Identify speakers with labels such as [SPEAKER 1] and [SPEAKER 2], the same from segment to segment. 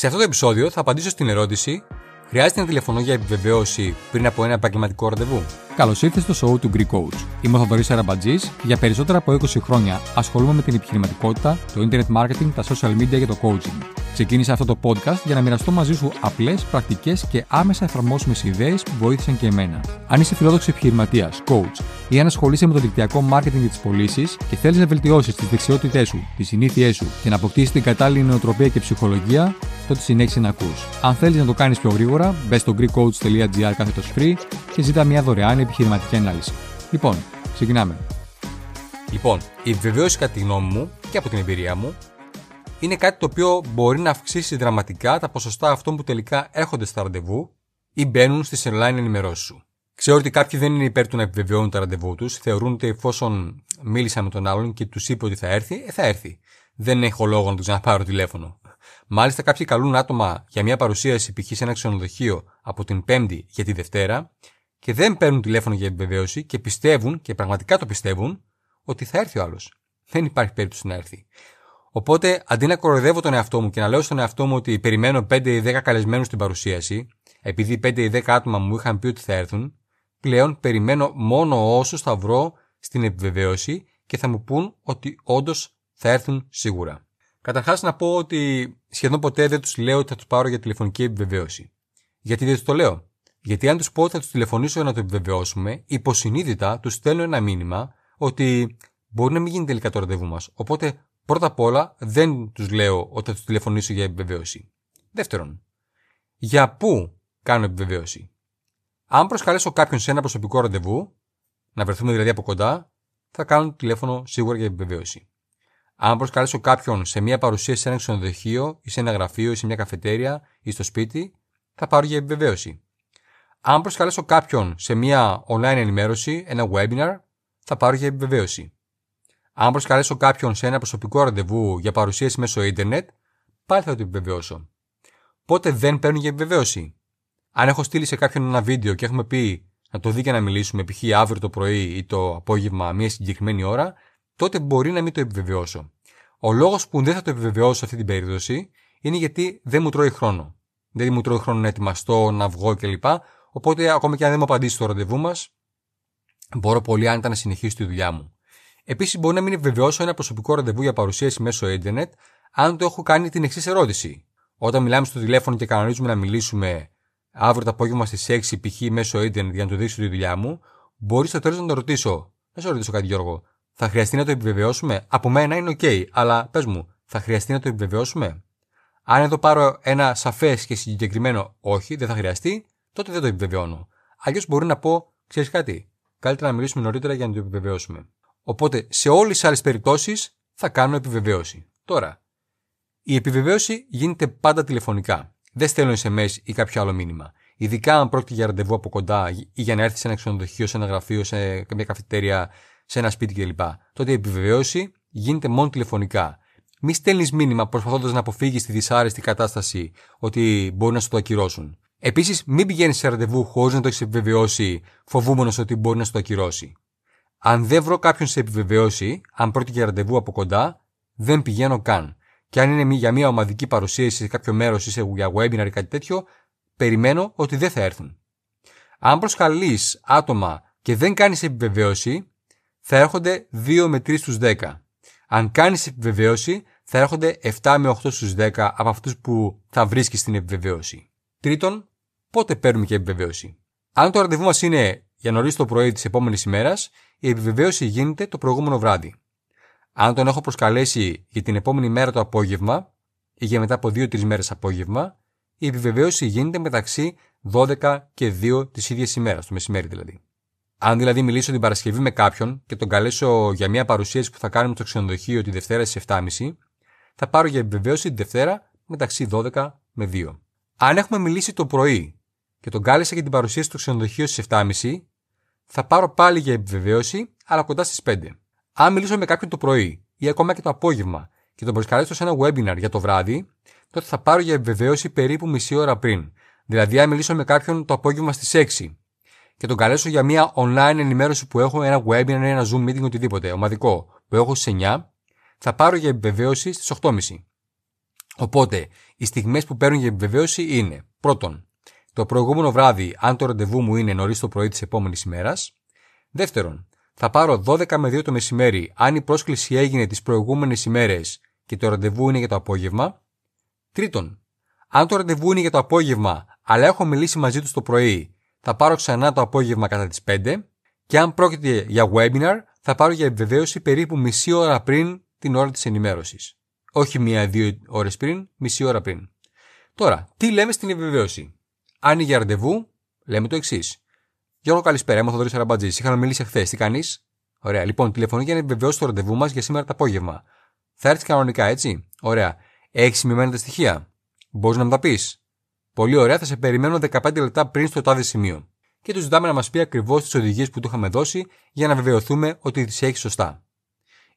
[SPEAKER 1] Σε αυτό το επεισόδιο θα απαντήσω στην ερώτηση Χρειάζεται να τηλεφωνώ για επιβεβαίωση πριν από ένα επαγγελματικό ραντεβού;
[SPEAKER 2] Καλώς ήρθατε στο show του Greek Coach. Είμαι ο Θοδωρής Αραμπατζής και για περισσότερα από 20 χρόνια ασχολούμαι με την επιχειρηματικότητα, το internet marketing, τα social media και το coaching. Ξεκίνησα αυτό το podcast για να μοιραστώ μαζί σου απλές, πρακτικές και άμεσα εφαρμόσιμες ιδέες που βοήθησαν και εμένα. Αν είσαι φιλόδοξος επιχειρηματίας, coach ή αν ασχολείσαι με το δικτυακό marketing και τις πωλήσεις και θέλεις να βελτιώσεις τις δεξιότητές σου, τις συνήθειές σου και να αποκτήσεις την κατάλληλη νοοτροπία και ψυχολογία, τότε συνέχισε να ακούς. Αν θέλεις να το κάνεις πιο γρήγορα, μπες στο GreekCoach.gr κάθετος free και ζητά μια δωρεάν επιχειρηματική ανάλυση. Λοιπόν, ξεκινάμε.
[SPEAKER 1] Λοιπόν, η επιβεβαίωση κατά τη γνώμη μου και από την εμπειρία μου είναι κάτι το οποίο μπορεί να αυξήσει δραματικά τα ποσοστά αυτών που τελικά έρχονται στα ραντεβού ή μπαίνουν στις online ενημερώσεις σου. Ξέρω ότι κάποιοι δεν είναι υπέρ του να επιβεβαιώνουν τα ραντεβού τους, θεωρούν ότι εφόσον μίλησα με τον άλλον και τους είπε ότι θα έρθει, ε, θα έρθει. Δεν έχω λόγο να του ξαναπάρω τηλέφωνο. Μάλιστα, κάποιοι καλούν άτομα για μια παρουσίαση π.χ. σε ένα ξενοδοχείο από την Πέμπτη για τη Δευτέρα και δεν παίρνουν τηλέφωνο για επιβεβαίωση και πιστεύουν, και πραγματικά το πιστεύουν, ότι θα έρθει ο άλλος. Δεν υπάρχει περίπτωση να έρθει. Οπότε, αντί να κοροϊδεύω τον εαυτό μου και να λέω στον εαυτό μου ότι περιμένω 5 ή 10 καλεσμένους στην παρουσίαση, επειδή 5 ή 10 άτομα μου είχαν πει ότι θα έρθουν, πλέον περιμένω μόνο όσου θα βρω στην επιβεβαίωση και θα μου πούν ότι όντως θα έρθουν σίγουρα. Καταρχάς να πω ότι σχεδόν ποτέ δεν τους λέω ότι θα τους πάρω για τηλεφωνική επιβεβαίωση. Γιατί δεν τους το λέω. Γιατί αν τους πω ότι θα τους τηλεφωνήσω για να το επιβεβαιώσουμε, υποσυνείδητα τους στέλνω ένα μήνυμα ότι μπορεί να μην γίνει τελικά το ραντεβού μας. Οπότε πρώτα απ' όλα δεν τους λέω ότι θα τους τηλεφωνήσω για επιβεβαίωση. Δεύτερον, για πού κάνω επιβεβαίωση; Αν προσκαλέσω κάποιον σε ένα προσωπικό ραντεβού, να βρεθούμε δηλαδή από κοντά, θα κάνω τηλέφωνο σίγουρα για επιβεβαίωση. Αν προσκαλέσω κάποιον σε μια παρουσίαση σε ένα ξενοδοχείο ή σε ένα γραφείο ή σε μια καφετέρια ή στο σπίτι, θα πάρω για επιβεβαίωση. Αν προσκαλέσω κάποιον σε μια online ενημέρωση, ένα webinar, θα πάρω για επιβεβαίωση. Αν προσκαλέσω κάποιον σε ένα προσωπικό ραντεβού για παρουσίαση μέσω ίντερνετ, πάλι θα το επιβεβαιώσω. Πότε δεν παίρνω για επιβεβαίωση; Αν έχω στείλει σε κάποιον ένα βίντεο και έχουμε πει να το δει και να μιλήσουμε, π.χ. αύριο το πρωί ή το απόγευμα, μια συγκεκριμένη ώρα, τότε μπορεί να μην το επιβεβαιώσω. Ο λόγος που δεν θα το επιβεβαιώσω σε αυτή την περίπτωση είναι γιατί δεν μου τρώει χρόνο. Δεν μου τρώει χρόνο να ετοιμαστώ, να βγω κλπ. Οπότε, ακόμα και αν δεν μου απαντήσει το ραντεβού μας, μπορώ πολύ άνετα να συνεχίσω τη δουλειά μου. Επίσης, μπορεί να μην επιβεβαιώσω ένα προσωπικό ραντεβού για παρουσίαση μέσω Ιντερνετ, αν το έχω κάνει την εξής ερώτηση. Όταν μιλάμε στο τηλέφωνο και κανονίζουμε να μιλήσουμε αύριο το απόγευμα στις 6 π.χ. μέσω Ιντερνετ για να του δείξω τη δουλειά μου, μπορείς στο τέλος να το ρωτήσω. Να σε ρωτήσω κάτι, Γιώργο. Θα χρειαστεί να το επιβεβαιώσουμε; Από μένα είναι OK, αλλά πες μου, θα χρειαστεί να το επιβεβαιώσουμε; Αν εδώ πάρω ένα σαφές και συγκεκριμένο όχι, δεν θα χρειαστεί, τότε δεν το επιβεβαιώνω. Αλλιώς μπορεί να πω, ξέρεις κάτι, καλύτερα να μιλήσουμε νωρίτερα για να το επιβεβαιώσουμε. Οπότε σε όλες τις άλλες περιπτώσεις θα κάνω επιβεβαίωση. Τώρα, η επιβεβαίωση γίνεται πάντα τηλεφωνικά. Δεν στέλνω SMS ή κάποιο άλλο μήνυμα. Ειδικά αν πρόκειται για ραντεβού από κοντά ή για να έρθει σε ένα ξενοδοχείο, σε ένα γραφείο, σε μια καφετέρια, σε ένα σπίτι κλπ. Τότε η επιβεβαίωση γίνεται μόνο τηλεφωνικά. Μη στέλνεις μήνυμα προσπαθώντας να αποφύγεις τη δυσάρεστη κατάσταση ότι μπορεί να σου το ακυρώσουν. Επίσης, μην πηγαίνεις σε ραντεβού χωρίς να το έχεις επιβεβαιώσει, φοβούμενος ότι μπορεί να σου το ακυρώσει. Αν δεν βρω κάποιον σε επιβεβαίωση, αν πρόκειται για ραντεβού από κοντά, δεν πηγαίνω καν. Και αν είναι για μια ομαδική παρουσίαση σε κάποιο μέρος ή σε για webinar ή κάτι τέτοιο, περιμένω ότι δεν θα έρθουν. Αν προσκαλείς άτομα και δεν κάνεις επιβεβαίωση, θα έρχονται 2 με 3 στους 10. Αν κάνεις επιβεβαίωση, θα έρχονται 7 με 8 στους 10 από αυτούς που θα βρίσκεις στην επιβεβαίωση. Τρίτον, πότε παίρνουμε και επιβεβαίωση. Αν το ραντεβού μας είναι για νωρίς το πρωί της επόμενης ημέρας, η επιβεβαίωση γίνεται το προηγούμενο βράδυ. Αν τον έχω προσκαλέσει για την επόμενη μέρα το απόγευμα ή για μετά από 2-3 μέρες απόγευμα, η επιβεβαίωση γίνεται μεταξύ 12 και 2 της ίδιας ημέρας, το μεσημέρι δηλαδή. Αν δηλαδή μιλήσω την Παρασκευή με κάποιον και τον καλέσω για μια παρουσίαση που θα κάνουμε στο ξενοδοχείο τη Δευτέρα στις 7.30, θα πάρω για επιβεβαίωση τη Δευτέρα μεταξύ 12 με 2. Αν έχουμε μιλήσει το πρωί και τον κάλεσα για την παρουσίαση στο ξενοδοχείο στις 7.30, θα πάρω πάλι για επιβεβαίωση, αλλά κοντά στις 5. Αν μιλήσω με κάποιον το πρωί ή ακόμα και το απόγευμα και τον προσκαλέσω σε ένα webinar για το βράδυ, τότε θα πάρω για επιβεβαίωση περίπου μισή ώρα πριν. Δηλαδή, αν μιλήσω με κάποιον το απόγευμα στις 6 και τον καλέσω για μια online ενημέρωση που έχω, ένα webinar, ένα zoom meeting, οτιδήποτε, ομαδικό, που έχω στις 9, θα πάρω για επιβεβαίωση στις 8.30. Οπότε, οι στιγμές που παίρνουν για επιβεβαίωση είναι πρώτον, το προηγούμενο βράδυ, αν το ραντεβού μου είναι νωρίς το πρωί της επόμενης ημέρας. Δεύτερον, θα πάρω 12 με 2 το μεσημέρι αν η πρόσκληση έγινε τις προηγούμενες ημέρες και το ραντεβού είναι για το απόγευμα. Τρίτον, αν το ραντεβού είναι για το απόγευμα, αλλά έχω μιλήσει μαζί τους το πρωί, θα πάρω ξανά το απόγευμα κατά τις 5. Και αν πρόκειται για webinar, θα πάρω για επιβεβαίωση περίπου μισή ώρα πριν την ώρα της ενημέρωσης. Όχι μία-δύο ώρες πριν, μισή ώρα πριν. Τώρα, τι λέμε στην επιβεβαίωση; Αν για ραντεβού, λέμε το εξής. Γιώργο, καλησπέρα. Είμαι ο Θοδωρής Αραμπατζής. Είχαμε μιλήσει χθε. Τι κάνεις; Ωραία. Λοιπόν, τηλεφωνεί για να επιβεβαιώσει το ραντεβού μας για σήμερα το απόγευμα. Θα έρθεις κανονικά, έτσι; Ωραία. Έχεις σημειωμένα τα στοιχεία; Μπορείς να μου τα πεις; Πολύ ωραία, θα σε περιμένω 15 λεπτά πριν στο τάδε σημείο. Και τους ζητάμε να μας πει ακριβώς τις οδηγίες που του είχαμε δώσει για να βεβαιωθούμε ότι τις έχει σωστά.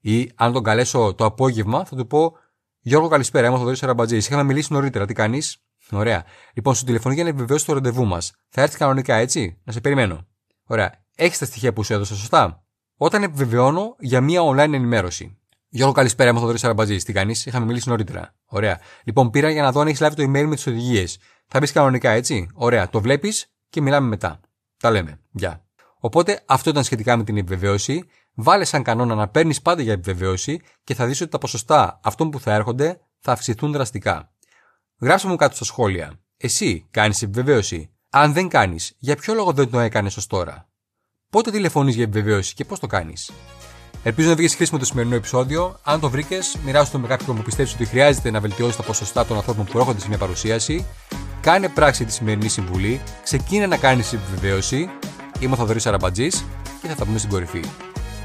[SPEAKER 1] Ή αν τον καλέσω το απόγευμα, θα του πω Γιώργο, καλησπέρα. Είμαι ο Θοδωρής Αραμπατζής. Είχαμε μιλήσει νωρίτερα. Τι κάνεις; Ωραία. Λοιπόν, σου τηλεφωνεί για να επιβεβαιώσει το ραντεβού μας. Θα έρθει κανονικά, έτσι; Να σε περιμένω. Ωραία. Έχεις τα στοιχεία που σου έδωσα, σωστά; Όταν επιβεβαιώνω για μία online ενημέρωση. Γιώργο, καλησπέρα, είμαι ο Θοδωρής Αραμπατζής. Τι κάνεις, είχαμε μιλήσει νωρίτερα. Ωραία. Λοιπόν, πήρα για να δω αν έχεις λάβει το email με τις οδηγίες. Θα μπεις κανονικά, έτσι; Ωραία. Το βλέπεις και μιλάμε μετά. Τα λέμε. Γεια. Οπότε αυτό ήταν σχετικά με την επιβεβαίωση. Βάλε σαν κανόνα να παίρνεις πάντα για επιβεβαίωση και θα δεις ότι τα ποσοστά αυτών που θα έρχονται θα αυξηθούν δραστικά. Γράψτε μου κάτω στα σχόλια. Εσύ κάνεις επιβεβαίωση. Αν δεν κάνεις, για ποιο λόγο δεν το έκανες ως τώρα; Πότε τηλεφωνείς για επιβεβαίωση και πώς το κάνεις; Ελπίζω να βγεις χρήσιμο το σημερινό επεισόδιο. Αν το βρήκες, μοιράσου το με κάποιον που πιστεύει ότι χρειάζεται να βελτιώσει τα ποσοστά των ανθρώπων που έρχονται σε μια παρουσίαση. Κάνε πράξη τη σημερινή συμβουλή. Ξεκίνε να κάνεις επιβεβαίωση. Είμαι ο Θοδωρής Αραμπατζής και θα τα πούμε στην κορυφή.